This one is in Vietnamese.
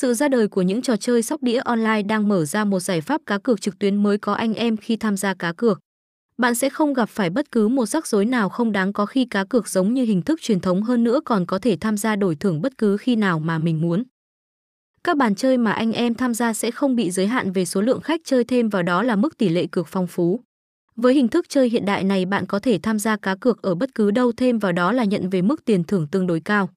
Sự ra đời của những trò chơi sóc đĩa online đang mở ra một giải pháp cá cược trực tuyến mới có anh em khi tham gia cá cược. Bạn sẽ không gặp phải bất cứ một rắc rối nào không đáng có khi cá cược giống như hình thức truyền thống hơn nữa còn có thể tham gia đổi thưởng bất cứ khi nào mà mình muốn. Các bàn chơi mà anh em tham gia sẽ không bị giới hạn về số lượng khách chơi thêm vào đó là mức tỷ lệ cược phong phú. Với hình thức chơi hiện đại này, bạn có thể tham gia cá cược ở bất cứ đâu thêm vào đó là nhận về mức tiền thưởng tương đối cao.